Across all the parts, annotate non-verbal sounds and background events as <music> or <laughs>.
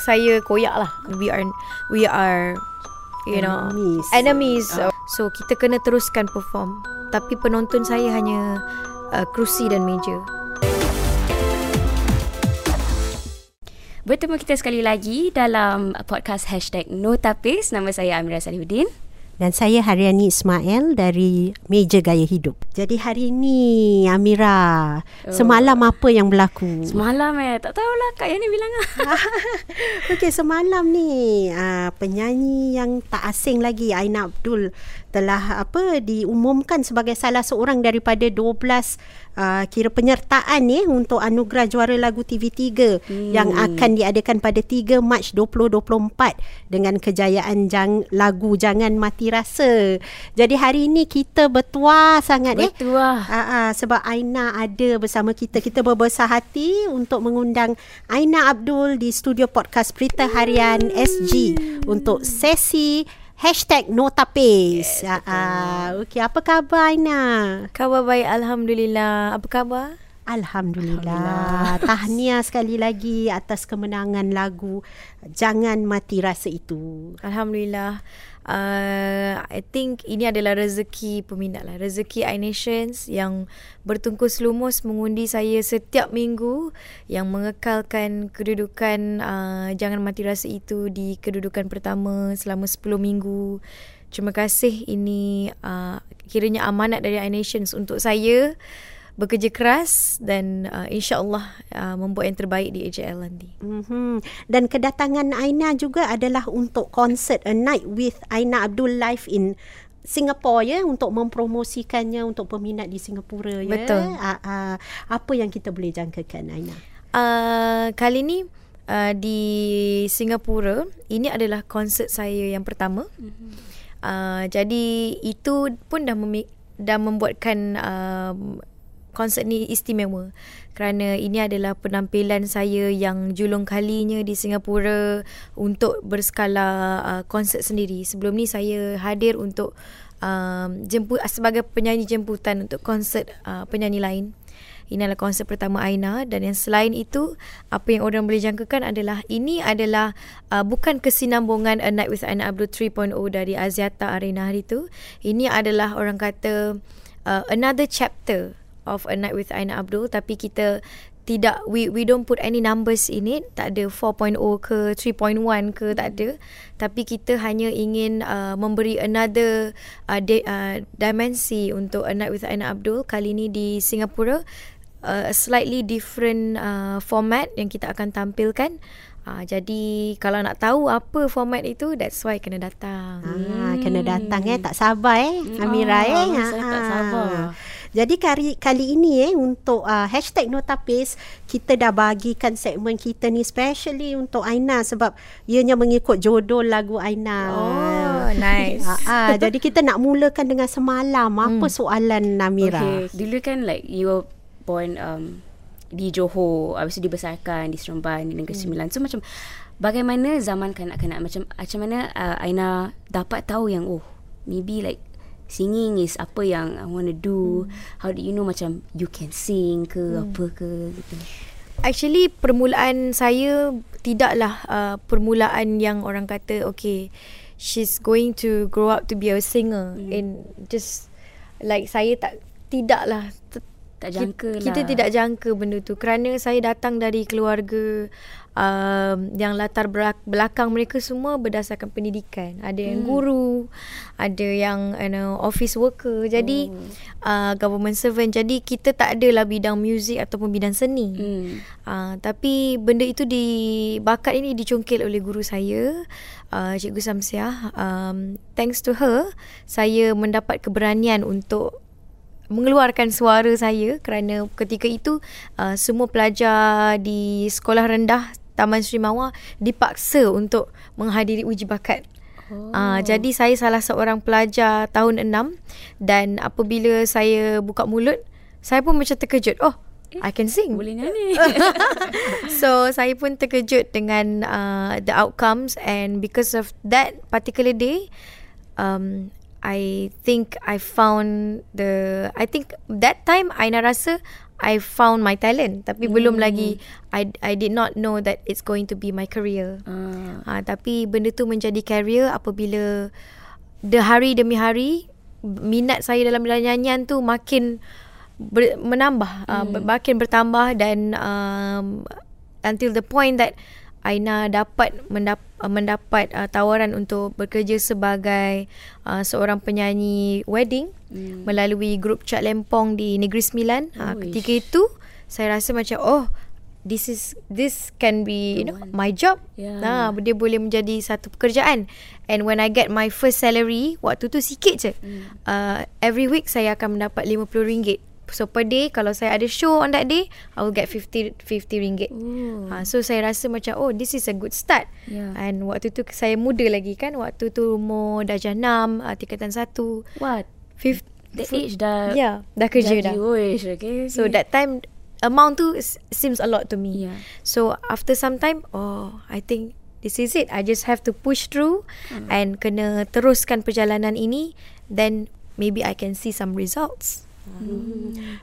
saya koyak lah. We are we are you know Enemies. enemies. So, so kita kena teruskan perform. Tapi penonton saya hanya uh, kerusi dan meja. Bertemu kita sekali lagi dalam podcast Hashtag Notapis. Nama saya Amira Salihuddin. Dan saya Haryani Ismail dari Meja Gaya Hidup. Jadi hari ini Amira, oh. semalam apa yang berlaku? Semalam eh, tak tahulah Kak Yani bilang lah. <laughs> Okey, semalam ni uh, penyanyi yang tak asing lagi Aina Abdul telah apa diumumkan sebagai salah seorang daripada 12 uh, kira penyertaan ni untuk anugerah juara lagu TV3 hmm. yang akan diadakan pada 3 Mac 2024 dengan kejayaan jang, lagu Jangan Mati Rasa. Jadi hari ini kita bertuah sangat eh. Bertuah. Uh, uh, sebab Aina ada bersama kita. Kita berbesar hati untuk mengundang Aina Abdul di studio podcast Berita Harian SG untuk sesi Hashtag Notapis. Yes, uh, okay, apa khabar Aina? Khabar baik Alhamdulillah. Apa khabar? Alhamdulillah. Alhamdulillah. <laughs> Tahniah sekali lagi atas kemenangan lagu Jangan Mati Rasa itu. Alhamdulillah uh, I think ini adalah rezeki peminat lah. Rezeki iNations yang bertungkus lumus mengundi saya setiap minggu yang mengekalkan kedudukan uh, Jangan Mati Rasa itu di kedudukan pertama selama 10 minggu. Terima kasih ini uh, kiranya amanat dari iNations untuk saya bekerja keras dan uh, insya-Allah uh, membuat yang terbaik di AJL nanti. Mm-hmm. Dan kedatangan Aina juga adalah untuk konsert A Night with Aina Abdul live in Singapore ya untuk mempromosikannya untuk peminat di Singapura ya. Betul. Uh, uh, apa yang kita boleh jangkakan Aina? Uh, kali ni uh, di Singapura ini adalah konsert saya yang pertama. Mm-hmm. Uh, jadi itu pun dah memi- dah membuatkan uh, konsert ni istimewa kerana ini adalah penampilan saya yang julung kalinya di Singapura untuk berskala uh, konsert sendiri. Sebelum ni saya hadir untuk um, jemput sebagai penyanyi jemputan untuk konsert uh, penyanyi lain. Ini adalah konsert pertama Aina dan yang selain itu apa yang orang boleh jangkakan adalah ini adalah uh, bukan kesinambungan A Night with Aina Abdul 3.0 dari Aziata Arena hari itu. Ini adalah orang kata uh, another chapter of a night with Aina Abdul tapi kita tidak we we don't put any numbers in it tak ada 4.0 ke 3.1 ke tak ada tapi kita hanya ingin uh, memberi another uh, de, uh, dimensi untuk a night with Aina Abdul kali ini di Singapura uh, a slightly different uh, format yang kita akan tampilkan Uh, jadi kalau nak tahu apa format itu that's why kena datang. Ah, hmm. kena datang eh tak sabar eh Amira oh, eh. Saya tak sabar. Jadi kali kali ini eh untuk uh, hashtag Notapis kita dah bagikan segmen kita ni specially untuk Aina sebab ianya mengikut jodoh lagu Aina. Oh, <laughs> nice. uh, uh, jadi kita nak mulakan dengan semalam apa hmm. soalan Namira? Okay. Dulu kan like you were born um, di Johor, habis itu dibesarkan di Seremban di Negeri hmm. Sembilan. So macam bagaimana zaman kanak-kanak macam macam mana uh, Aina dapat tahu yang oh maybe like singing is apa yang I want to do. Hmm. How do you know macam you can sing ke hmm. apa ke gitu. Actually permulaan saya tidaklah uh, permulaan yang orang kata okay she's going to grow up to be a singer hmm. and just like saya tak tidaklah tak jangka kita, lah. Kita tidak jangka benda tu kerana saya datang dari keluarga um, yang latar belakang mereka semua berdasarkan pendidikan. Ada yang hmm. guru, ada yang you know, office worker. Jadi oh. uh, government servant. Jadi kita tak adalah bidang muzik ataupun bidang seni. Hmm. Uh, tapi benda itu di bakat ini dicongkel oleh guru saya. Uh, Cikgu Samsiah. Um, thanks to her, saya mendapat keberanian untuk mengeluarkan suara saya kerana ketika itu uh, semua pelajar di sekolah rendah Taman Sri Mawar dipaksa untuk menghadiri uji bakat. Oh. Uh, jadi saya salah seorang pelajar tahun 6 dan apabila saya buka mulut saya pun macam terkejut. Oh, eh, I can sing. Boleh nyanyi. <laughs> <laughs> so saya pun terkejut dengan uh, the outcomes and because of that particular day um I think I found the I think that time Aina rasa I found my talent tapi mm. belum lagi I I did not know that it's going to be my career. Ah. Ha, tapi benda tu menjadi career apabila the hari demi hari minat saya dalam nyanyian tu makin ber, menambah, mm. uh, makin bertambah dan um, until the point that Aina dapat mendap, uh, mendapat uh, tawaran untuk bekerja sebagai uh, seorang penyanyi wedding mm. melalui grup Cak Lempong di Negeri Sembilan. Uh, ketika itu saya rasa macam oh this is this can be you know my job. Yeah. Nah, dia boleh menjadi satu pekerjaan. And when I get my first salary, waktu tu sikit je. Mm. Uh, every week saya akan mendapat RM50. So per day kalau saya ada show on that day, I will get 50 50 ringgit. Ha, so saya rasa macam oh this is a good start. Yeah. And waktu tu saya muda lagi kan. Waktu tu umur darjah 6, uh, tingkatan 1. What? Fif- The age dah Yeah, dah kerja dah. Wish, okay, okay. So that time amount tu seems a lot to me. Yeah. So after some time, oh I think this is it. I just have to push through Hmm. and kena teruskan perjalanan ini. Then maybe I can see some results.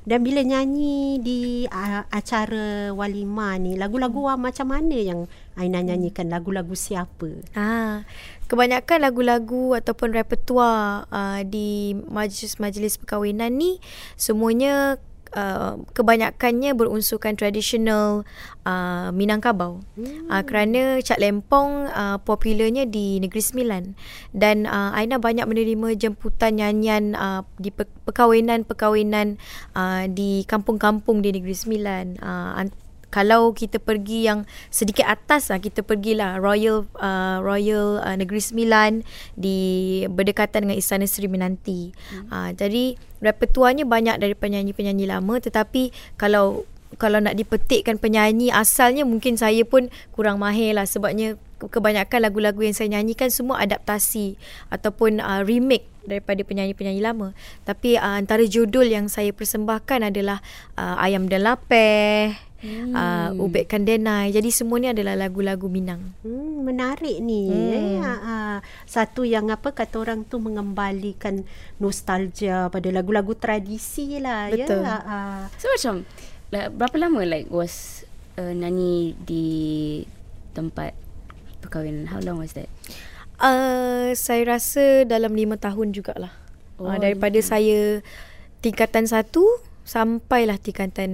Dan bila nyanyi di uh, acara walimah ni, lagu-lagu hmm. macam mana yang Aina nyanyikan? Lagu-lagu siapa? Ah, kebanyakan lagu-lagu ataupun repertoire uh, di majlis-majlis perkahwinan ni semuanya uh, kebanyakannya berunsurkan tradisional uh, Minangkabau. Hmm. Uh, kerana Cak Lempong uh, popularnya di Negeri Sembilan dan uh, Aina banyak menerima jemputan nyanyian uh, di pe- perkahwinan-perkahwinan uh, di kampung-kampung di Negeri Sembilan. Uh, kalau kita pergi yang sedikit atas lah kita pergilah Royal uh, Royal uh, Negeri Sembilan di berdekatan dengan Istana Seri Menanti. Hmm. Uh, jadi repertuarnya banyak dari penyanyi-penyanyi lama tetapi kalau kalau nak dipetikkan penyanyi asalnya mungkin saya pun kurang mahir lah sebabnya kebanyakan lagu-lagu yang saya nyanyikan semua adaptasi ataupun uh, remake daripada penyanyi-penyanyi lama. Tapi uh, antara judul yang saya persembahkan adalah uh, Ayam dan Lapeh, hmm. uh, Ubek Kandenai. Jadi semua ni adalah lagu-lagu Minang. Hmm, menarik ni. Hmm. Eh, uh, satu yang apa kata orang tu mengembalikan nostalgia pada lagu-lagu tradisi lah. Betul. Ya? Uh, So macam like, berapa lama like was uh, nyanyi di tempat perkahwinan? How long was that? Uh, saya rasa dalam lima tahun jugalah. Oh, uh, daripada saya tingkatan satu sampailah tingkatan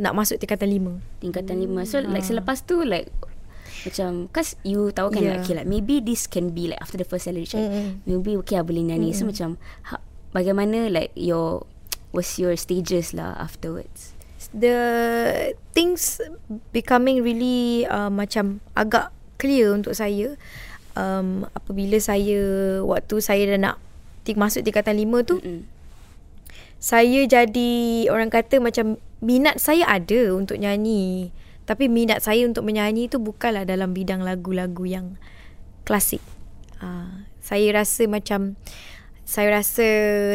nak masuk tingkatan lima. Tingkatan lima. So like Ah. selepas tu like macam Cause you tahu kan Yeah. like, okay, like Maybe this can be like After the first salary check Mm-mm. Maybe okay lah boleh nyanyi So macam ha, Bagaimana like Your Was your stages lah Afterwards The things becoming really uh, macam agak clear untuk saya um, apabila saya waktu saya dah nak masuk tingkatan lima tu Mm-mm. saya jadi orang kata macam minat saya ada untuk nyanyi tapi minat saya untuk menyanyi tu bukanlah dalam bidang lagu-lagu yang klasik. Uh, saya rasa macam saya rasa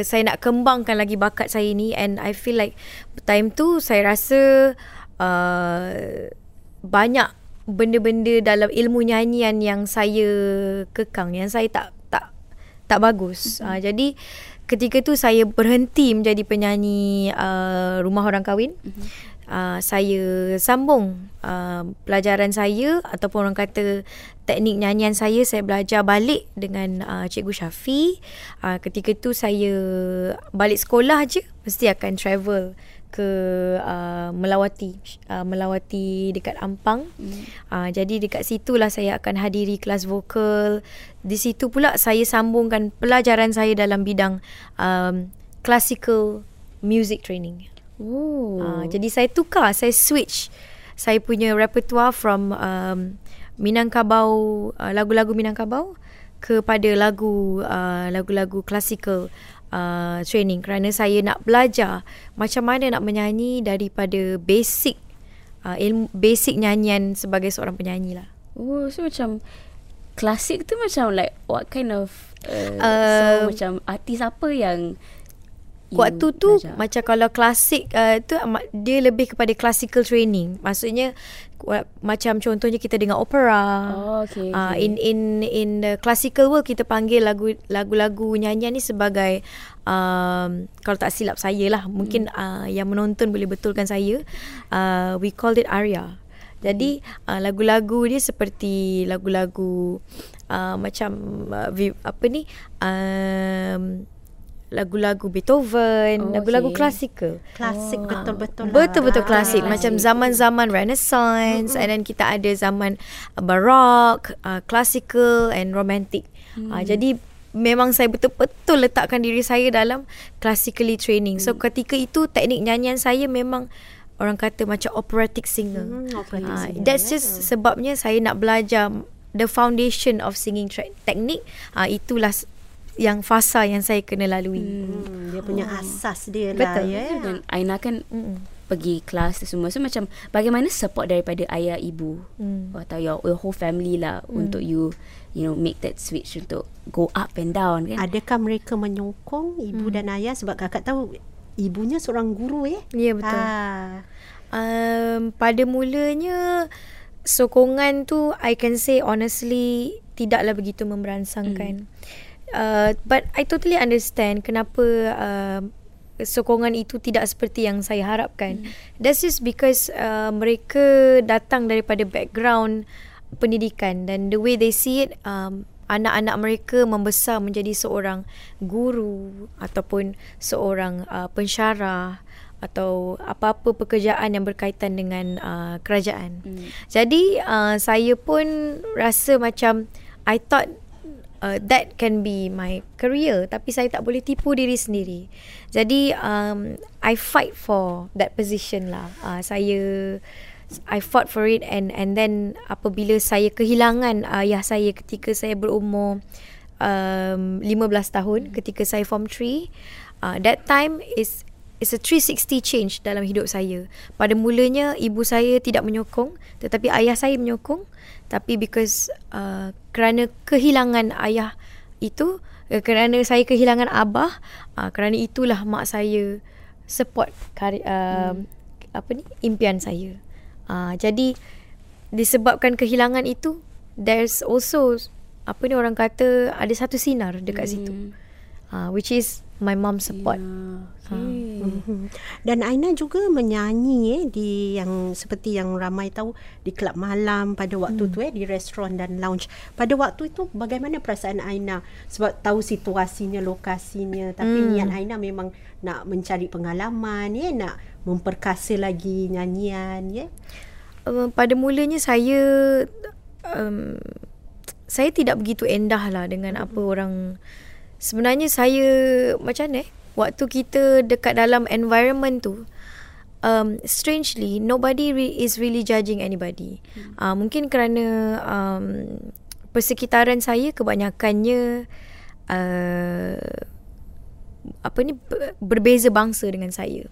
saya nak kembangkan lagi bakat saya ni and I feel like time tu saya rasa uh, banyak benda-benda dalam ilmu nyanyian yang saya kekang yang saya tak tak tak bagus. Mm-hmm. Uh, jadi ketika tu saya berhenti menjadi penyanyi uh, rumah orang kahwin. Mm-hmm. Uh, saya sambung uh, pelajaran saya ataupun orang kata teknik nyanyian saya saya belajar balik dengan uh, cikgu Syafi. Uh, ketika tu saya balik sekolah je mesti akan travel ke uh, melawati uh, melawati dekat Ampang. Mm. Uh, jadi dekat situlah saya akan hadiri kelas vokal. Di situ pula saya sambungkan pelajaran saya dalam bidang um, classical music training. Oh Uh, jadi saya tukar, saya switch saya punya repertoire from um, Minangkabau uh, lagu-lagu Minangkabau kepada lagu uh, lagu-lagu classical uh, training kerana saya nak belajar macam mana nak menyanyi daripada basic uh, ilmu basic nyanyian sebagai seorang penyanyi lah. Oh so macam Klasik tu macam like What kind of uh, Uh, So macam Artis apa yang Waktu tu belajar? macam kalau klasik uh, tu dia lebih kepada classical training. Maksudnya macam contohnya kita dengar opera. Oh, okay, Uh, okay. in in in the classical world kita panggil lagu lagu-lagu nyanyian ni sebagai um, kalau tak silap saya lah mungkin uh, yang menonton boleh betulkan saya uh, we called it aria. Jadi uh, lagu-lagu dia seperti lagu-lagu uh, macam uh, apa ni um, lagu-lagu Beethoven, Oh, lagu-lagu okay. klasikal. Klasik betul-betul lah. Betul-betul Ah, klasik klasik. macam zaman-zaman Renaissance and then kita ada zaman uh, Baroque, uh, classical and romantic. Hmm. Uh, jadi memang saya betul-betul letakkan diri saya dalam classically training. So ketika itu teknik nyanyian saya memang orang kata macam operatic singer. Hmm, operatic Ah, singer, that's ya. just sebabnya saya nak belajar the foundation of singing tra- technique. Ah itulah yang fasa yang saya kena lalui. Hmm, dia punya asas dia lah Betul. ya. Dan Aina kan Mm-mm. pergi kelas tu semua. So macam bagaimana support daripada ayah ibu Hmm. atau your, your whole family lah untuk you you know make that switch untuk go up and down kan. Adakah mereka menyokong ibu dan ayah sebab kakak tahu ibunya seorang guru ya? Ya betul. Ah. Um, pada mulanya sokongan tu I can say honestly tidaklah begitu memberansangkan. Uh, but I totally understand kenapa uh, sokongan itu tidak seperti yang saya harapkan. That's just because uh, mereka datang daripada background pendidikan dan the way they see it um, anak-anak mereka membesar menjadi seorang guru ataupun seorang uh, pensyarah atau apa-apa pekerjaan yang berkaitan dengan uh, kerajaan. Hmm. Jadi uh, saya pun rasa macam I thought uh, that can be my career tapi saya tak boleh tipu diri sendiri. Jadi um, I fight for that position lah. Uh, saya I fought for it and and then apabila saya kehilangan ayah saya ketika saya berumur um, 15 tahun ketika saya form 3 uh, that time is It's a 360 change dalam hidup saya. Pada mulanya ibu saya tidak menyokong tetapi ayah saya menyokong. Tapi because uh, kerana kehilangan ayah itu, uh, kerana saya kehilangan abah, uh, kerana itulah mak saya support kari, uh, hmm. apa ni impian saya. Uh, jadi disebabkan kehilangan itu, there's also apa ni orang kata ada satu sinar dekat situ. Uh, which is my mom support. Yeah. Okay. Mhm. Dan Aina juga menyanyi eh di yang seperti yang ramai tahu di kelab malam pada waktu hmm. tu eh di restoran dan lounge. Pada waktu itu bagaimana perasaan Aina sebab tahu situasinya, lokasinya tapi Hmm. niat Aina memang nak mencari pengalaman ya, nak memperkasa lagi nyanyian ya. uh, pada mulanya saya um, saya tidak begitu endah lah dengan apa orang sebenarnya saya macam mana eh? Waktu kita dekat dalam environment tu um, strangely nobody re- is really judging anybody. Uh, mungkin kerana um, persekitaran saya kebanyakannya uh, apa ni ber- berbeza bangsa dengan saya.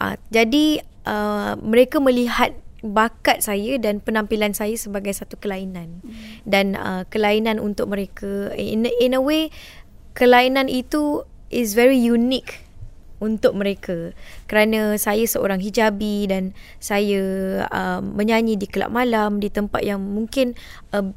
Uh, jadi uh, mereka melihat bakat saya dan penampilan saya sebagai satu kelainan. Hmm. dan uh, kelainan untuk mereka in in a way kelainan itu is very unique untuk mereka kerana saya seorang hijabi dan saya uh, menyanyi di kelab malam di tempat yang mungkin uh,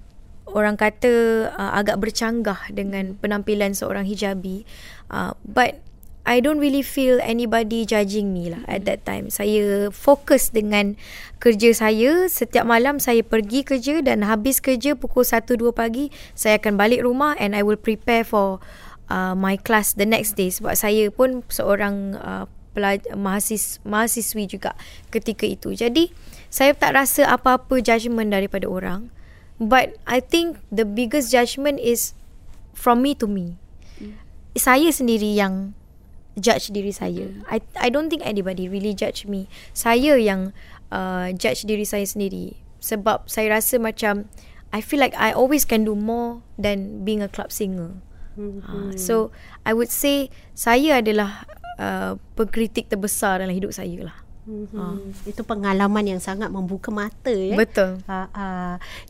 orang kata uh, agak bercanggah dengan penampilan seorang hijabi uh, but I don't really feel anybody judging me lah at that time. Saya fokus dengan kerja saya. Setiap malam saya pergi kerja dan habis kerja pukul 1-2 pagi, saya akan balik rumah and I will prepare for uh, my class the next day. Sebab saya pun seorang uh, pelaj- mahasis- mahasiswi juga ketika itu. Jadi, saya tak rasa apa-apa judgement daripada orang. But I think the biggest judgement is from me to me. Saya sendiri yang judge diri saya. I I don't think anybody really judge me. Saya yang uh, judge diri saya sendiri sebab saya rasa macam I feel like I always can do more than being a club singer. Mhm. Uh, so I would say saya adalah uh, pengkritik terbesar dalam hidup saya lah. Mm-hmm. Itu pengalaman yang sangat membuka mata ya. Betul. Ha, ha.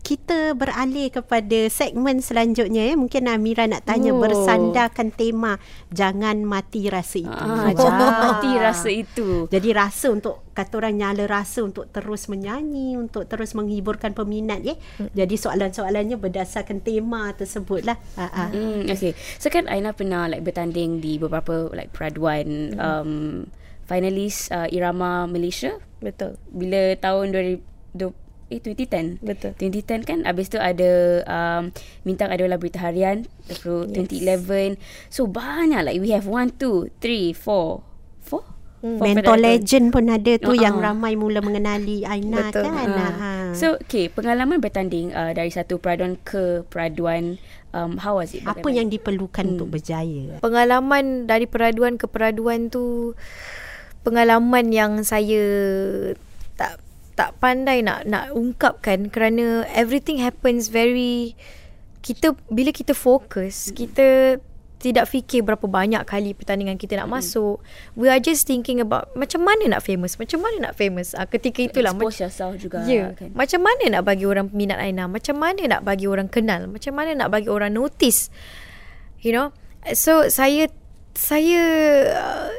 Kita beralih kepada segmen selanjutnya ya. Mungkin Amira nak tanya Oh. bersandarkan tema jangan mati rasa itu. Ah, jangan mati rasa itu. Jadi rasa untuk kata orang nyala rasa untuk terus menyanyi, untuk terus menghiburkan peminat ya. Jadi soalan-soalannya berdasarkan tema tersebut lah. Ha, ha. Hmm, okay. So kan Aina pernah like bertanding di beberapa like peraduan um, finalis uh, Irama Malaysia Betul. bila tahun 2020 eh 2010. Betul. 2010 kan habis tu ada um, Bintang Adalah Berita Harian Terus Yes. 2011 So banyak like we have 1 2 3 4 4 Hmm. Mentor legend pun ada tu Ah, yang ah. ramai mula mengenali Aina Betul. kan. Ah. Ha. So okay Pengalaman bertanding uh, Dari satu peraduan ke peraduan um, How was it? apa yang diperlukan untuk berjaya? Pengalaman dari peraduan ke peraduan tu pengalaman yang saya tak tak pandai nak nak ungkapkan kerana everything happens very kita bila kita fokus kita tidak fikir berapa banyak kali pertandingan kita nak masuk. We are just thinking about macam mana nak famous, macam mana nak famous. Ah, ketika itulah Expose yourself juga. Yeah. kan Macam mana nak bagi orang minat Aina? Macam mana nak bagi orang kenal? Macam mana nak bagi orang notice? You know? So saya saya uh,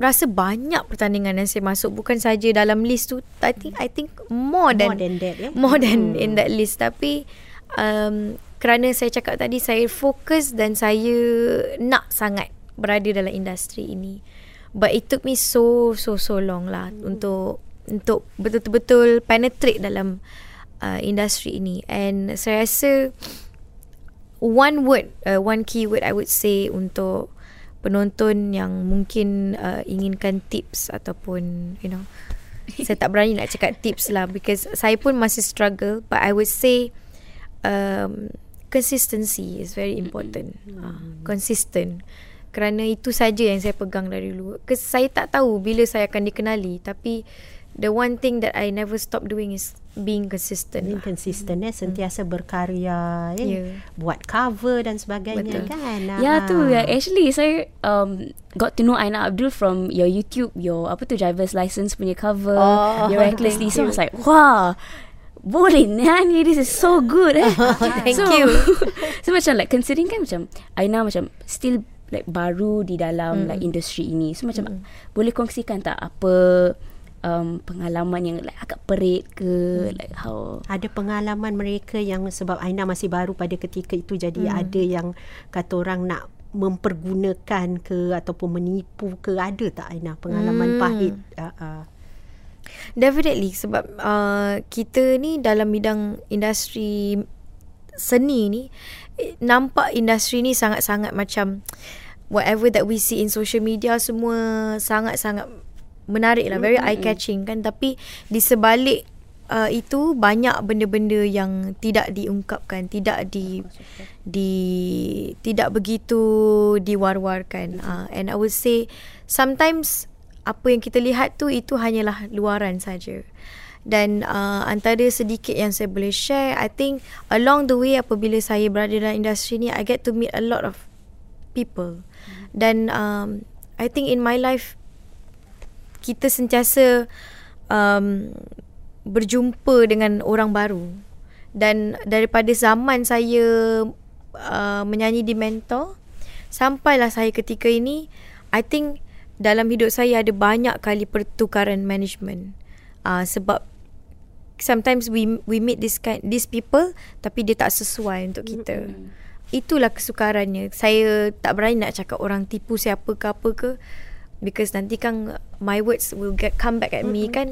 rasa banyak pertandingan yang saya masuk bukan saja dalam list tu. I think I think more than More than that, ya? More than in that list tapi um, kerana saya cakap tadi saya fokus dan saya nak sangat berada dalam industri ini. But it took me so so so long lah hmm. untuk untuk betul-betul penetrate dalam uh, industri ini and saya rasa one word uh, one keyword I would say untuk penonton yang mungkin uh, inginkan tips ataupun you know <laughs> saya tak berani nak cakap tips lah because saya pun masih struggle but I would say um, consistency is very important. Uh, consistent. Kerana itu saja yang saya pegang dari dulu. Saya tak tahu bila saya akan dikenali tapi the one thing that I never stop doing is being consistent Being lah. consistent eh sentiasa berkarya ya. Ya. Buat cover dan sebagainya Betul. kan. Ya Ah. tu ya actually saya um, got to know Aina Abdul from your YouTube your apa tu driver's license punya cover Oh, your recklessly so I was like wow boleh nyanyi this is so good eh <laughs> thank so, you. <laughs> so macam like considering kan macam Aina macam still like baru di dalam like industri ini so macam boleh kongsikan tak apa um, pengalaman yang like agak perit ke like how ada pengalaman mereka yang sebab Aina masih baru pada ketika itu jadi hmm. ada yang kata orang nak mempergunakan ke ataupun menipu ke ada tak Aina pengalaman Hmm. pahit uh, uh. Definitely sebab uh, kita ni dalam bidang industri seni ni eh, nampak industri ni sangat-sangat macam whatever that we see in social media semua sangat-sangat menarik lah very eye catching kan. Tapi di sebalik uh, itu banyak benda-benda yang tidak diungkapkan tidak di di tidak begitu diwar-warkan. Uh, and I would say sometimes apa yang kita lihat tu itu hanyalah luaran saja. Dan uh, antara sedikit yang saya boleh share I think along the way apabila saya berada dalam industri ni I get to meet a lot of people. Dan um, I think in my life kita sentiasa um, berjumpa dengan orang baru. Dan daripada zaman saya uh, menyanyi di mentor sampailah saya ketika ini I think dalam hidup saya ada banyak kali pertukaran management. Uh, sebab sometimes we we meet this kind these people tapi dia tak sesuai untuk kita. Itulah kesukarannya. Saya tak berani nak cakap orang tipu siapa ke apa ke because nanti kan my words will get come back at mm-hmm. me kan.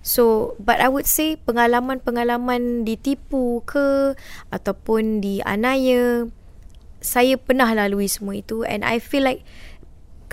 So but I would say pengalaman-pengalaman ditipu ke ataupun dianiaya saya pernah lalui semua itu. And I feel like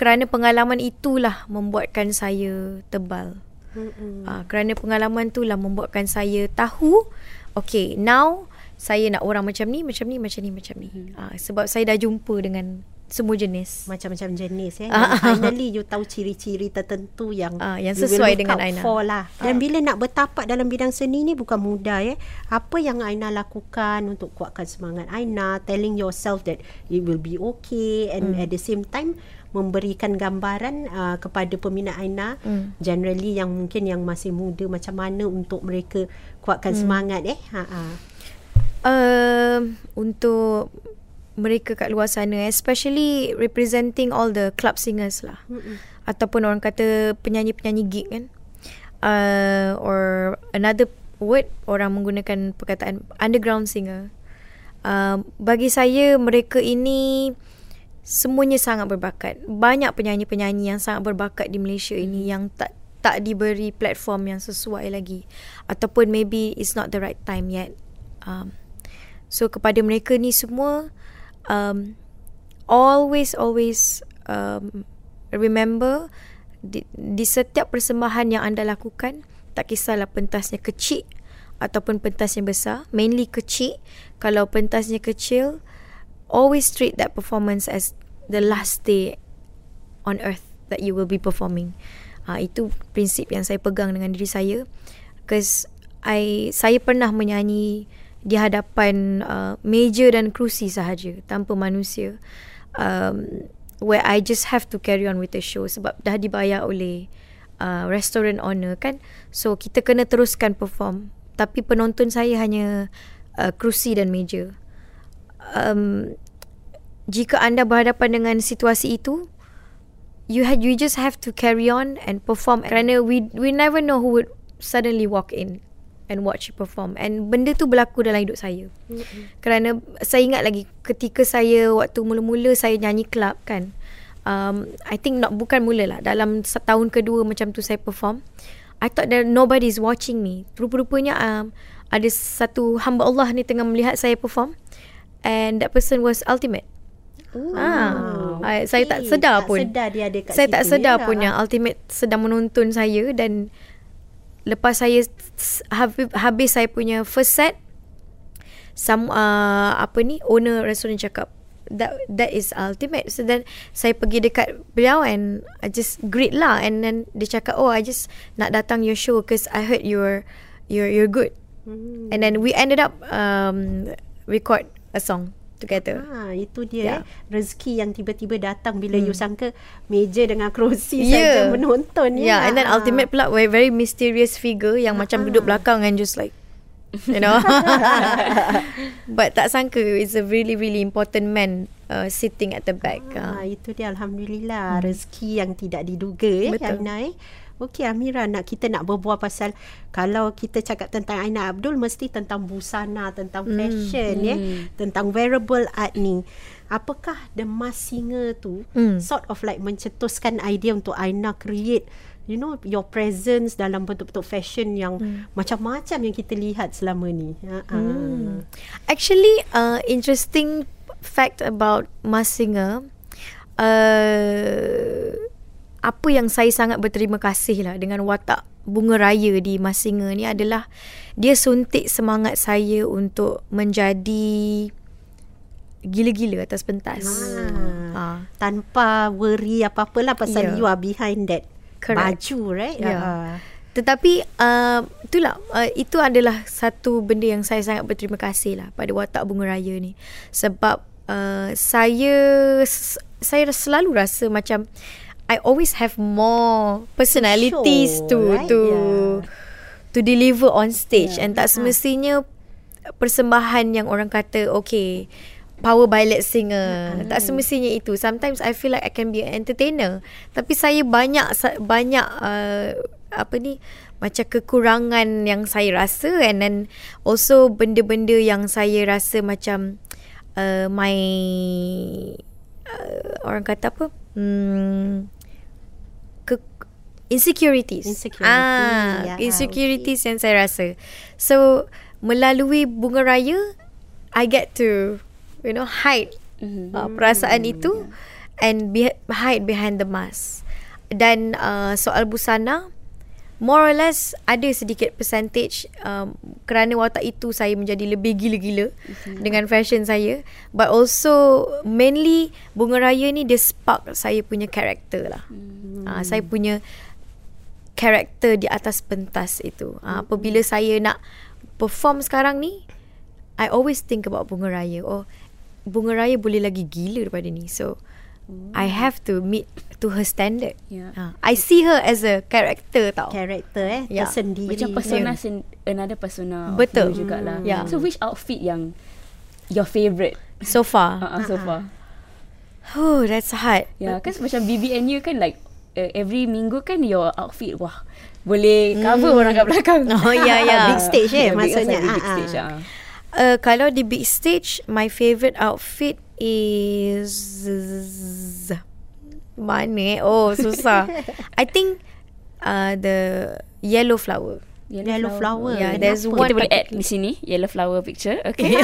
kerana pengalaman itulah membuatkan saya tebal. Uh, kerana pengalaman tu lah membuatkan saya tahu okay now saya nak orang macam ni macam ni macam ni macam ni. Uh, sebab saya dah jumpa dengan semua jenis. macam-macam jenis eh. <laughs> Dan finally you tahu ciri-ciri tertentu yang Ah, yang sesuai dengan Aina. For lah. Dan bila nak bertapak dalam bidang seni ni bukan mudah eh. Apa yang Aina lakukan untuk kuatkan semangat Aina, telling yourself that it will be okay and Hmm. at the same time memberikan gambaran uh, kepada peminat Aina Hmm. generally yang mungkin yang masih muda macam mana untuk mereka kuatkan Hmm. semangat eh. Ha. Um, untuk mereka kat luar sana especially representing all the club singers lah. Mm-mm. ataupun orang kata penyanyi-penyanyi gig kan. Uh, or another word orang menggunakan perkataan underground singer. Uh, bagi saya mereka ini semuanya sangat berbakat. Banyak penyanyi-penyanyi yang sangat berbakat di Malaysia ini yang tak tak diberi platform yang sesuai lagi. Ataupun maybe it's not the right time yet. Um, so kepada mereka ni semua um, always always um, remember di, di setiap persembahan yang anda lakukan tak kisahlah pentasnya kecil ataupun pentasnya besar mainly kecil. Kalau pentasnya kecil always treat that performance as the last day on earth that you will be performing. Uh, itu prinsip yang saya pegang dengan diri saya. Because I saya pernah menyanyi di hadapan uh, meja dan kerusi sahaja tanpa manusia. Um, where I just have to carry on with the show sebab dah dibayar oleh uh, restaurant owner kan. So kita kena teruskan perform. Tapi penonton saya hanya uh, kerusi dan meja um, jika anda berhadapan dengan situasi itu you had you just have to carry on and perform. Kerana we we never know who would suddenly walk in and watch you perform and benda tu berlaku dalam hidup saya mm-hmm. kerana saya ingat lagi ketika saya waktu mula-mula saya nyanyi club kan um, I think not bukan mula lah dalam setahun kedua macam tu saya perform I thought that nobody is watching me rupa-rupanya um, ada satu hamba Allah ni tengah melihat saya perform and that person was ultimate Oh, Ah, I- saya tak sedar Tak pun. sedar dia ada kat saya tak situ, sedar ya. pun yang ultimate sedang menonton saya dan lepas saya habis, habis saya punya first set some uh, apa ni owner restoran cakap that that is ultimate. So then saya pergi dekat beliau and I just greet lah. And then dia cakap oh I just nak datang your show because I heard you're you're you're good. Hmm. and then we ended up um record a song together Ha, itu dia yeah. rezeki yang tiba-tiba datang bila hmm. you sangka meja dengan kerusi Yeah. saja menonton ya. Yeah, and then ultimate pula very, very mysterious figure yang macam duduk belakang and just like you know. <laughs> But tak sangka it's a really really important man uh, sitting at the back. Ha, Uh. itu dia alhamdulillah hmm. rezeki yang tidak diduga eh Betul. Aina eh. Okey Amira nak kita nak berbual pasal kalau kita cakap tentang Aina Abdul mesti tentang busana, tentang Hmm, fashion ya, tentang wearable art ni. Apakah The Mask Singer tu Hmm. sort of like mencetuskan idea untuk Aina create you know your presence dalam bentuk-bentuk fashion yang Hmm. macam-macam yang kita lihat selama ni. Ha. Hmm. Actually, uh, interesting fact about Mas Singer, uh, apa yang saya sangat berterima kasih lah dengan watak bunga raya di Mas Singer ni adalah dia suntik semangat saya untuk menjadi gila-gila atas pentas. Ah. Ha. Tanpa worry apa-apalah pasal Yeah. you are behind that Correct. baju right? Ya. Ah. Tetapi uh, itulah uh, itu adalah satu benda yang saya sangat berterima kasih lah pada watak bunga raya ni sebab uh, saya saya selalu rasa macam I always have more personalities show, to right? to Yeah. to deliver on stage Yeah. and tak semestinya persembahan yang orang kata okay power ballad singer Mm-hmm. tak semestinya itu sometimes I feel like I can be an entertainer tapi saya banyak banyak uh, apa ni macam kekurangan yang saya rasa and then also benda-benda yang saya rasa macam uh, my uh, orang kata apa hmm, insecurities. Insecurity, ah ya, insecurities yang saya rasa. So melalui bunga raya I get to you know hide Mhm. uh, perasaan itu and be, hide behind the mask. Dan uh, soal busana more or less ada sedikit percentage um, kerana watak itu saya menjadi lebih gila-gila dengan fashion saya. But also mainly bunga raya ni dia spark saya punya karakter lah. Hmm. uh, saya punya karakter di atas pentas itu uh, apabila saya nak perform sekarang ni I always think about bunga raya oh bunga raya boleh lagi gila daripada ni so I have to meet to her standard. Yeah. Ha. I see her as a character tau. Karakter eh Ya. tersendiri. Macam persona sen- another persona of Betul. you jugalah. Yeah. So which outfit yang your favourite So far. uh, uh, so far? Oh, that's hard. Ya, yeah, kan macam BBNU kan like uh, every minggu kan your outfit wah boleh cover orang kat belakang. <laughs> Oh, ya, ya. Big stage eh, Yeah, big- maksudnya. big Ah, stage. ah. Uh, kalau di big stage, my favourite outfit is mana? eh? Oh, susah. <laughs> I think uh, the yellow flower. Yellow flower. Yeah, Kenapa? there's Kita one boleh add di sini yellow flower picture. Okay.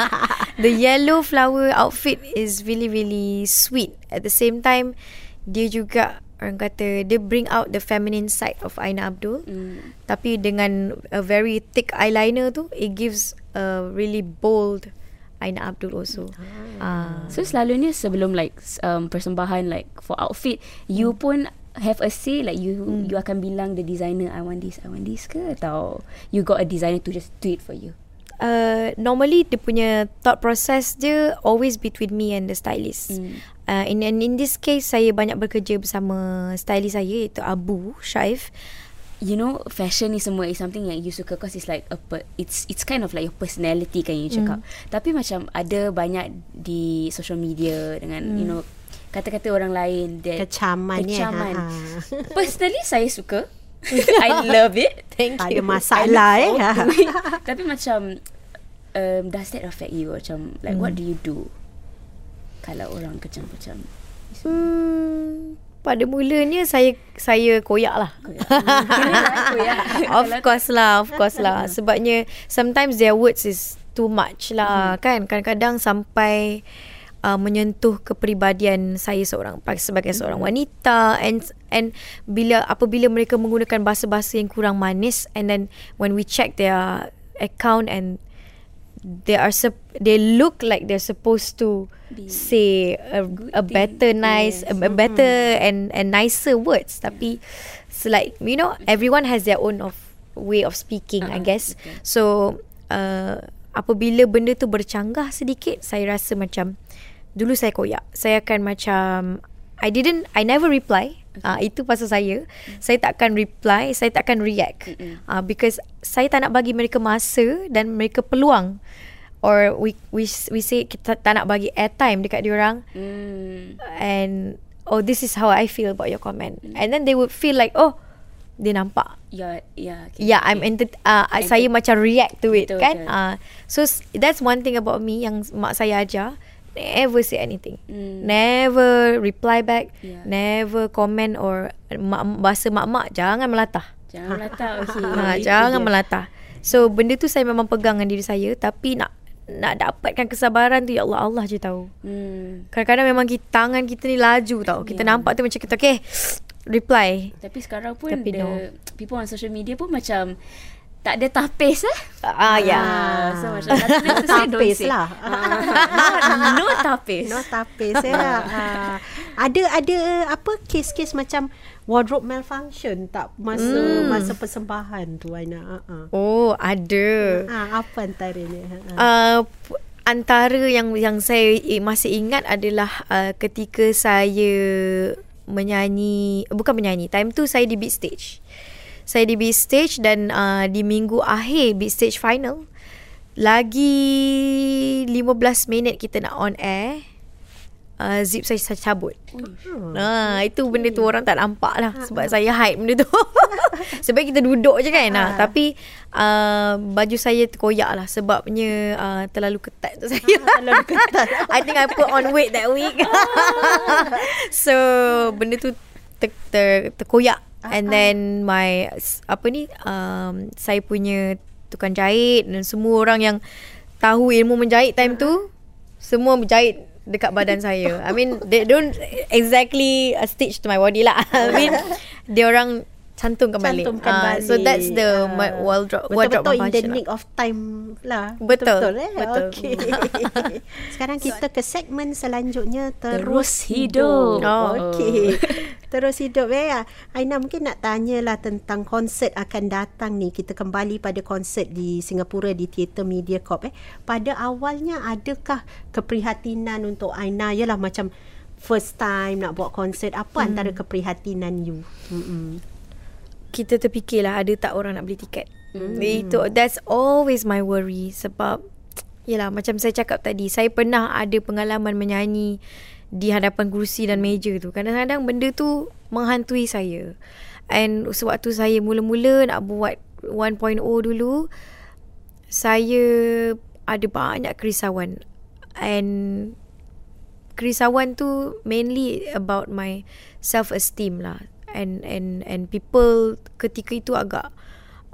<laughs> the yellow flower outfit is really really sweet. At the same time, dia juga orang kata dia bring out the feminine side of Aina Abdul. Mm. Tapi dengan a very thick eyeliner tu, it gives a really bold Aina Abdul also. Ah. So selalunya sebelum like um, persembahan like for outfit, you pun have a say like you Hmm. you akan bilang the designer I want this, I want this ke atau you got a designer to just do it for you. Uh, normally dia punya thought process dia always between me and the stylist. Mm. Uh, in, and in this case saya banyak bekerja bersama stylist saya iaitu Abu Shaif. You know fashion ni semua is something yang you suka cause it's like a per, it's it's kind of like your personality kan you cakap. Tapi macam ada banyak di social media dengan you know kata-kata orang lain that Kecaman ya. kecaman. Ha. Personally saya suka. <laughs> I love it. Thank Tak ada you. masalah eh. <laughs> Tapi macam um, Does that affect you Macam Like what do you do Kalau orang kecam-kecam Hmm, pada mulanya saya saya koyak lah. <laughs> of course lah, of course lah. Sebabnya sometimes their words is too much lah kan. Kadang-kadang sampai uh, menyentuh kepribadian saya seorang sebagai seorang wanita and and bila apabila mereka menggunakan bahasa-bahasa yang kurang manis and then when we check their account and they are sup- they look like they're supposed to Be say a, a thing. better nice Yes. a, a better and and nicer words tapi it's like you know everyone has their own of way of speaking I Uh-uh, guess betul. so uh, apabila benda tu bercanggah sedikit saya rasa macam dulu saya koyak saya akan macam I didn't I never reply Ah uh, itu pasal saya. Saya tak akan reply, saya tak akan react. Ah uh, because saya tak nak bagi mereka masa dan mereka peluang or we we we say kita tak nak bagi airtime dekat diorang mm. and oh this is how I feel about your comment. And then they would feel like oh dia nampak. Yeah, yeah. okay, Yeah, I'm enter- uh, Enter- saya macam react to it Betul, kan. betul. Uh, so that's one thing about me yang mak saya ajar. Never say anything. Mm. Never reply back. Yeah. Never comment or mak, bahasa mak-mak jangan melatah. Jangan letak <laughs> okay. Ha, jangan dia. melatah. So benda tu saya memang pegang dengan diri saya tapi nak nak dapatkan kesabaran tu ya Allah Allah je tahu. Hmm. Kadang-kadang memang kita, tangan kita ni laju tau. Kita Yeah. nampak tu macam kita okay reply. Tapi sekarang pun Tapi the no. people on social media pun macam tak ada tapis eh. Ah ya. Ah, so macam say, don't Tapis lah. Ah, no, <laughs> no tapis. No tapis ya. ha. Ada ada apa kes-kes macam wardrobe malfunction tak masa Hmm. masa persembahan tu Aina. Ha. Oh, ada. Ha, apa antaranya? Uh, p- antara yang yang saya masih ingat adalah uh, ketika saya menyanyi bukan menyanyi time tu saya di big stage saya di big stage dan uh, di minggu akhir big stage final lagi 15 minit kita nak on air uh, zip saya, saya cabut Nah, itu benda tu orang tak nampak lah sebab saya hype benda tu. <laughs> sebab kita duduk je kan. Nah, tapi uh, baju saya terkoyak lah sebabnya uh, terlalu ketat tu saya. terlalu ketat. <laughs> I think I put on weight that week. <laughs> so, benda tu ter, ter, terkoyak. And then my apa ni um, saya punya tukang jahit dan semua orang yang tahu ilmu menjahit time tu semua berjahit dekat badan saya. I mean they don't exactly uh, stitch to my body lah. <laughs> I mean <laughs> dia orang cantumkan balik. Cantumkan Ah, balik. So that's the my wardrobe wardrobe Betul-betul in the lah. nick of time lah. Betul, eh? betul. Okay. <laughs> Sekarang kita ke segmen selanjutnya. Terus, Terus hidup. Oh. Okey. <laughs> Terus hidup eh. Aina mungkin nak tanyalah tentang konsert akan datang ni. Kita kembali pada konsert di Singapura di Theatre Media Corp eh. Pada awalnya adakah keprihatinan untuk Aina yalah macam first time nak buat konsert apa hmm. antara keprihatinan you? Hmm. Kita terfikirlah ada tak orang nak beli tiket. Mm. Itu that's always my worry sebab yalah macam saya cakap tadi, saya pernah ada pengalaman menyanyi di hadapan kerusi dan meja tu. Kadang-kadang benda tu menghantui saya. And sewaktu saya mula-mula nak buat 1.0 dulu, saya ada banyak kerisauan. And kerisauan tu mainly about my self esteem lah and and and people ketika itu agak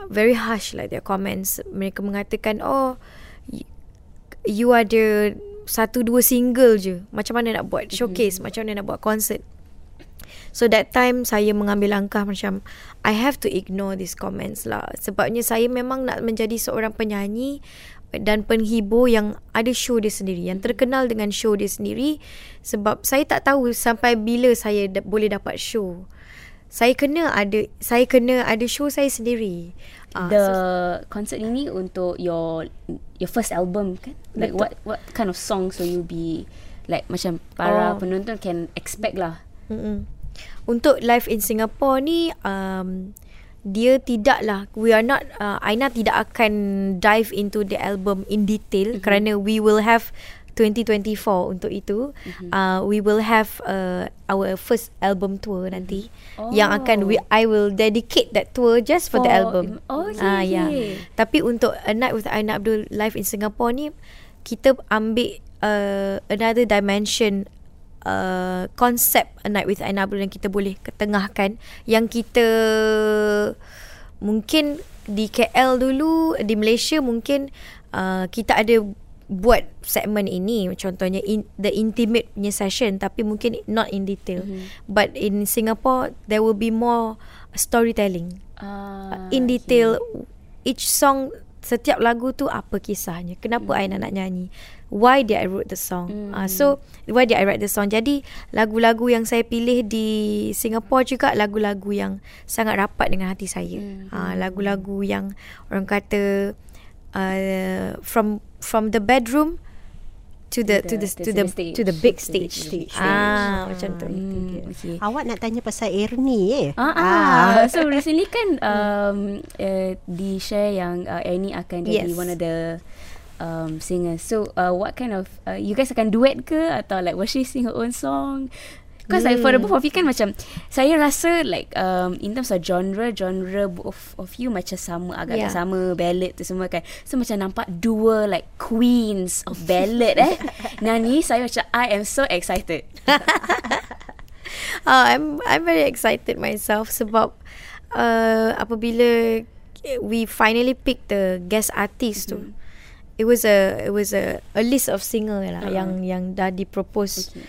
very harsh lah their comments. Mereka mengatakan oh you ada satu dua single je. Macam mana nak buat showcase? Mm-hmm. macam mana nak buat concert? So that time saya mengambil langkah macam I have to ignore these comments lah. Sebabnya saya memang nak menjadi seorang penyanyi dan penghibur yang ada show dia sendiri yang terkenal dengan show dia sendiri. Sebab saya tak tahu sampai bila saya da- boleh dapat show saya kena ada saya kena ada show saya sendiri Ah, The concert ini untuk your your first album kan? Like Betul. what what kind of songs will you be like macam para Oh. penonton can expect lah. Mm-mm. Untuk live in Singapore ni um, dia tidaklah we are not uh, Aina tidak akan dive into the album in detail mm-hmm. kerana we will have 2024 untuk itu mm-hmm. uh, we will have uh, our first album tour nanti Oh. yang akan we I will dedicate that tour just for, the For- album. oh, okay, Ah, yeah. okay. Tapi untuk A Night with Aina Abdul live in Singapore ni kita ambil uh, another dimension uh, konsep A Night with Aina Abdul yang kita boleh ketengahkan yang kita mungkin di KL dulu di Malaysia mungkin uh, kita ada buat segmen ini contohnya in, the intimate punya session tapi mungkin not in detail mm-hmm. but in Singapore there will be more storytelling Ah, in detail each song setiap lagu tu apa kisahnya kenapa mm. Aina nak nyanyi why did I wrote the song mm. uh, so why did I write the song jadi lagu-lagu yang saya pilih di Singapore juga lagu-lagu yang sangat rapat dengan hati saya mm. uh, lagu-lagu yang orang kata uh, from from the bedroom to the to the to the, to the big To the stage, stage. ah macam tu Hmm, okay. Awak nak tanya pasal Ernie eh? Ah, ah. so recently kan um, uh, di share yang uh, Ernie akan jadi Yes. one of the um, singers. So uh, what kind of uh, you guys akan duet ke atau like will she sing her own song? Because like for the both of you kan macam saya rasa like um, in terms of genre genre both of you macam sama agak Yeah. sama ballad tu semua kan. So macam nampak dua like queens of ballad eh. <laughs> Nani saya macam I am so excited. uh, <laughs> I'm I'm very excited myself sebab uh, apabila we finally pick the guest artist mm-hmm. tu it was a it was a a list of singer lah uh-huh. yang yang dah dipropose okay.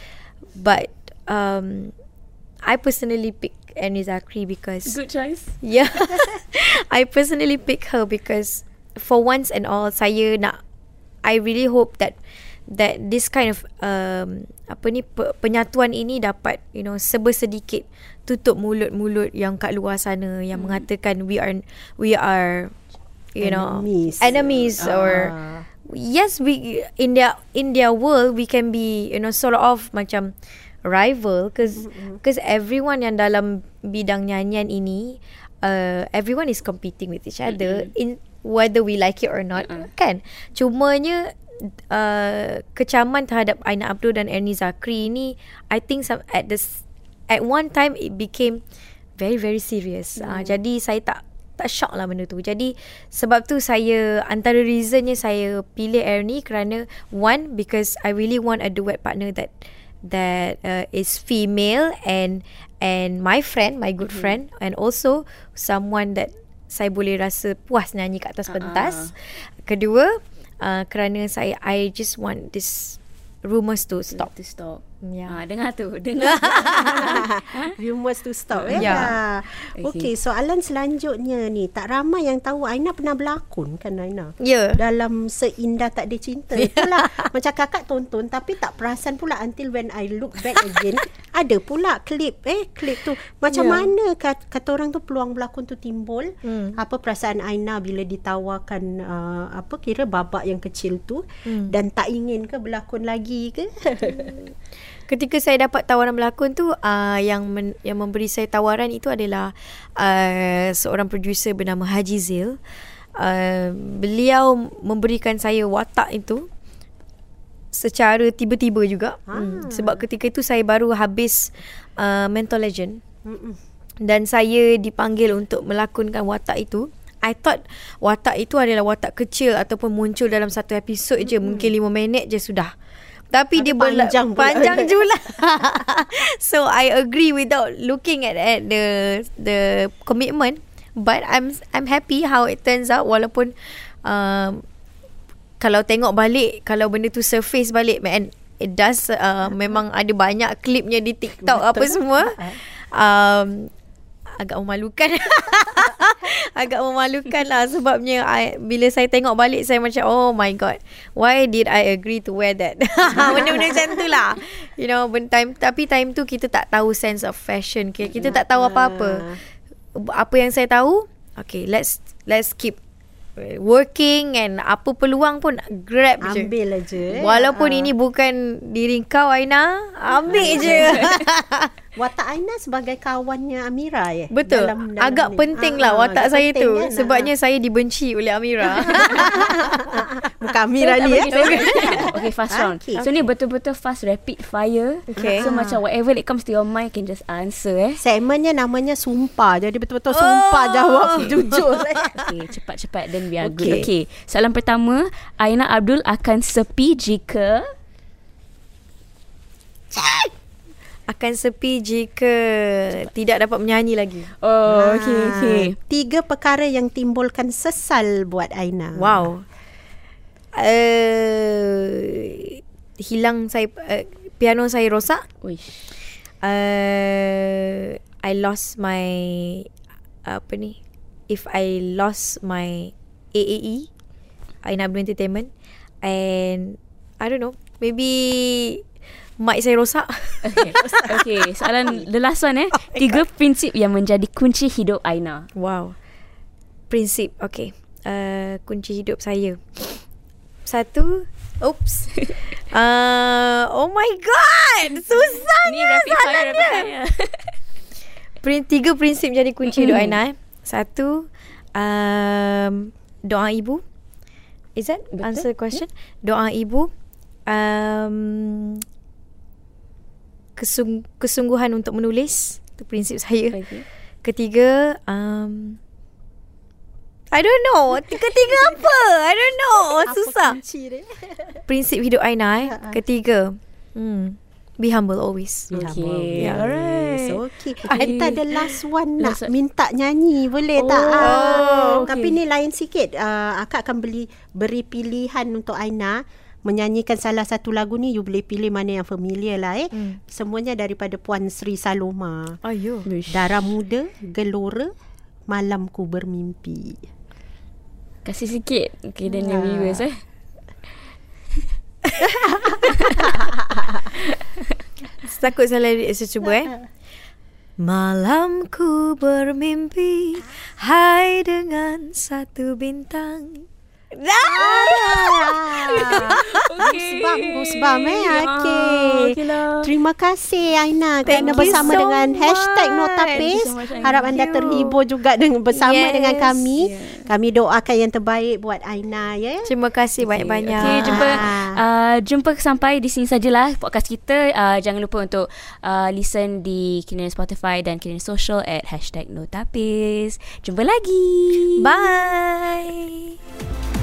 but um I personally pick Annie Zakri because Good choice. Yeah. <laughs> I personally pick her because for once and all saya nak I really hope that that this kind of um apa ni pe, penyatuan ini dapat you know sebersedikit tutup mulut-mulut yang kat luar sana yang hmm. mengatakan we are we are you know Enemies. enemies or yes we in their in their world we can be you know sort of macam rival because because everyone yang dalam bidang nyanyian ini uh, everyone is competing with each other in whether we like it or not kan? Cumanya uh, kecaman terhadap Aina Abdul dan Ernie Zakri ini I think some, at this at one time it became very very serious. Uh, jadi saya tak tak shock lah benda tu. Jadi sebab tu saya antara reasonnya saya pilih Ernie kerana one because I really want a duet partner that that uh, is female and and my friend, my good mm-hmm. friend and also someone that saya boleh rasa puas nyanyi kat atas pentas. Kedua, uh, kerana saya I just want this rumours to stop. to stop. Ya. Ah, dengar tu, <laughs> dengar. <laughs> Rumors to stop eh. Ya. Yeah. Okey. Okey, soalan selanjutnya ni. Tak ramai yang tahu Aina pernah berlakon kan Aina? Ya. Dalam Seindah Tak Ada Cinta. Itulah <laughs> macam kakak tonton tapi tak perasan pula until when I look back again. ada pula klip eh klip tu. Macam Ya. mana kata, kata orang tu peluang berlakon tu timbul? Hmm. Apa perasaan Aina bila ditawarkan uh, apa kira babak yang kecil tu Hmm. dan tak ingin ke berlakon lagi ke? Ketika saya dapat tawaran berlakon tu uh, yang men, yang memberi saya tawaran itu adalah uh, seorang producer bernama Haji Zil. Uh, beliau memberikan saya watak itu secara tiba-tiba juga. Hmm. Sebab ketika itu saya baru habis uh, Mental Legend Mm-mm. dan saya dipanggil untuk melakonkan watak itu. I thought watak itu adalah watak kecil ataupun muncul dalam satu episod je, mungkin lima minit je sudah. Tapi Tapi dia berla- panjang pula. panjang <laughs> jula. <laughs> so I agree without looking at, at the the commitment, but I'm I'm happy how it turns out walaupun um, kalau tengok balik kalau benda tu surface balik man it does uh, <laughs> memang ada banyak klipnya di TikTok apa semua um, agak memalukan agak memalukan lah sebabnya I, bila saya tengok balik saya macam oh my god why did I agree to wear that <laughs> benda-benda macam tu lah you know when time tapi time tu kita tak tahu sense of fashion kita, kita tak tahu apa-apa apa yang saya tahu okay let's let's keep working and apa peluang pun grab je Ambil aja. eh. Walaupun Ah. ini bukan diri kau Aina Ambil je <laughs> Watak Aina sebagai kawannya Amira ya. Betul Dalam, dalam Agak ni. penting Ah, lah ah, watak agak saya penting tu kan? Sebabnya Ah. saya dibenci oleh Amira <laughs> bukan <laughs> Amira ni ya. <laughs> Okay, fast round. Okay. So, ni betul-betul fast rapid fire. Okay. So, macam whatever that comes to your mind, can just answer eh. Segmennya namanya sumpah. Jadi betul-betul sumpah Oh. jawab jujur. Okay, cepat-cepat then we are Okay. good. Okay, soalan pertama. Aina Abdul akan sepi jika... Akan sepi jika Tidak dapat menyanyi lagi Oh, okay, okay. Ah, Tiga perkara yang timbulkan sesal buat Aina. Wow uh, Hilang saya uh, Piano saya rosak Uish. uh, I lost my apa ni if I lost my AAE Aina Abdul Entertainment and I don't know maybe mic saya rosak Okay. okay, soalan the last one eh. Tiga prinsip yang menjadi kunci hidup Aina. wow prinsip okay uh, kunci hidup saya satu oops <laughs> uh, oh my god susahnya Ni rapid fire, rapid fire. Prin, tiga prinsip jadi kunci hidup Aina eh. Satu um, doa ibu. Is that Betul. answer the question? Doa ibu. Um, kesung, kesungguhan untuk menulis. Itu prinsip saya. Okay. Ketiga um, I don't know. Ketiga <laughs> apa? I don't know. Susah. <laughs> Prinsip hidup Aina eh. Ketiga. Hmm. Be humble always. Okay. Yeah. Alright. So, okay. Kita ada last one nak Last one. minta nyanyi. Boleh Oh, tak? Ah, okay. Tapi ni lain sikit. Uh, akak akan beli beri pilihan untuk Aina menyanyikan salah satu lagu ni you boleh pilih mana yang familiar lah eh. Hmm. Semuanya daripada Puan Sri Saloma. Ayo. Darah muda, gelora, malamku bermimpi. Kasih sikit. Okay, then your Ah. viewers eh. <laughs> Takut salah lirik saya cuba eh. Malamku bermimpi Hai dengan satu bintang <laughs> Gusbam eh. Ya, Okey. okey lah. Terima kasih Aina Thank kerana bersama so dengan hashtag much. Notapis. So much. Harap anda you. terhibur juga dengan bersama Yes. dengan kami. Yeah. Kami doakan yang terbaik buat Aina ya. Terima kasih banyak-banyak Okay, jumpa uh, jumpa sampai di sini sajalah podcast kita. Uh, jangan lupa untuk uh, listen di Kinian Spotify dan Kinian Social at hashtag Notapis. Jumpa lagi. Bye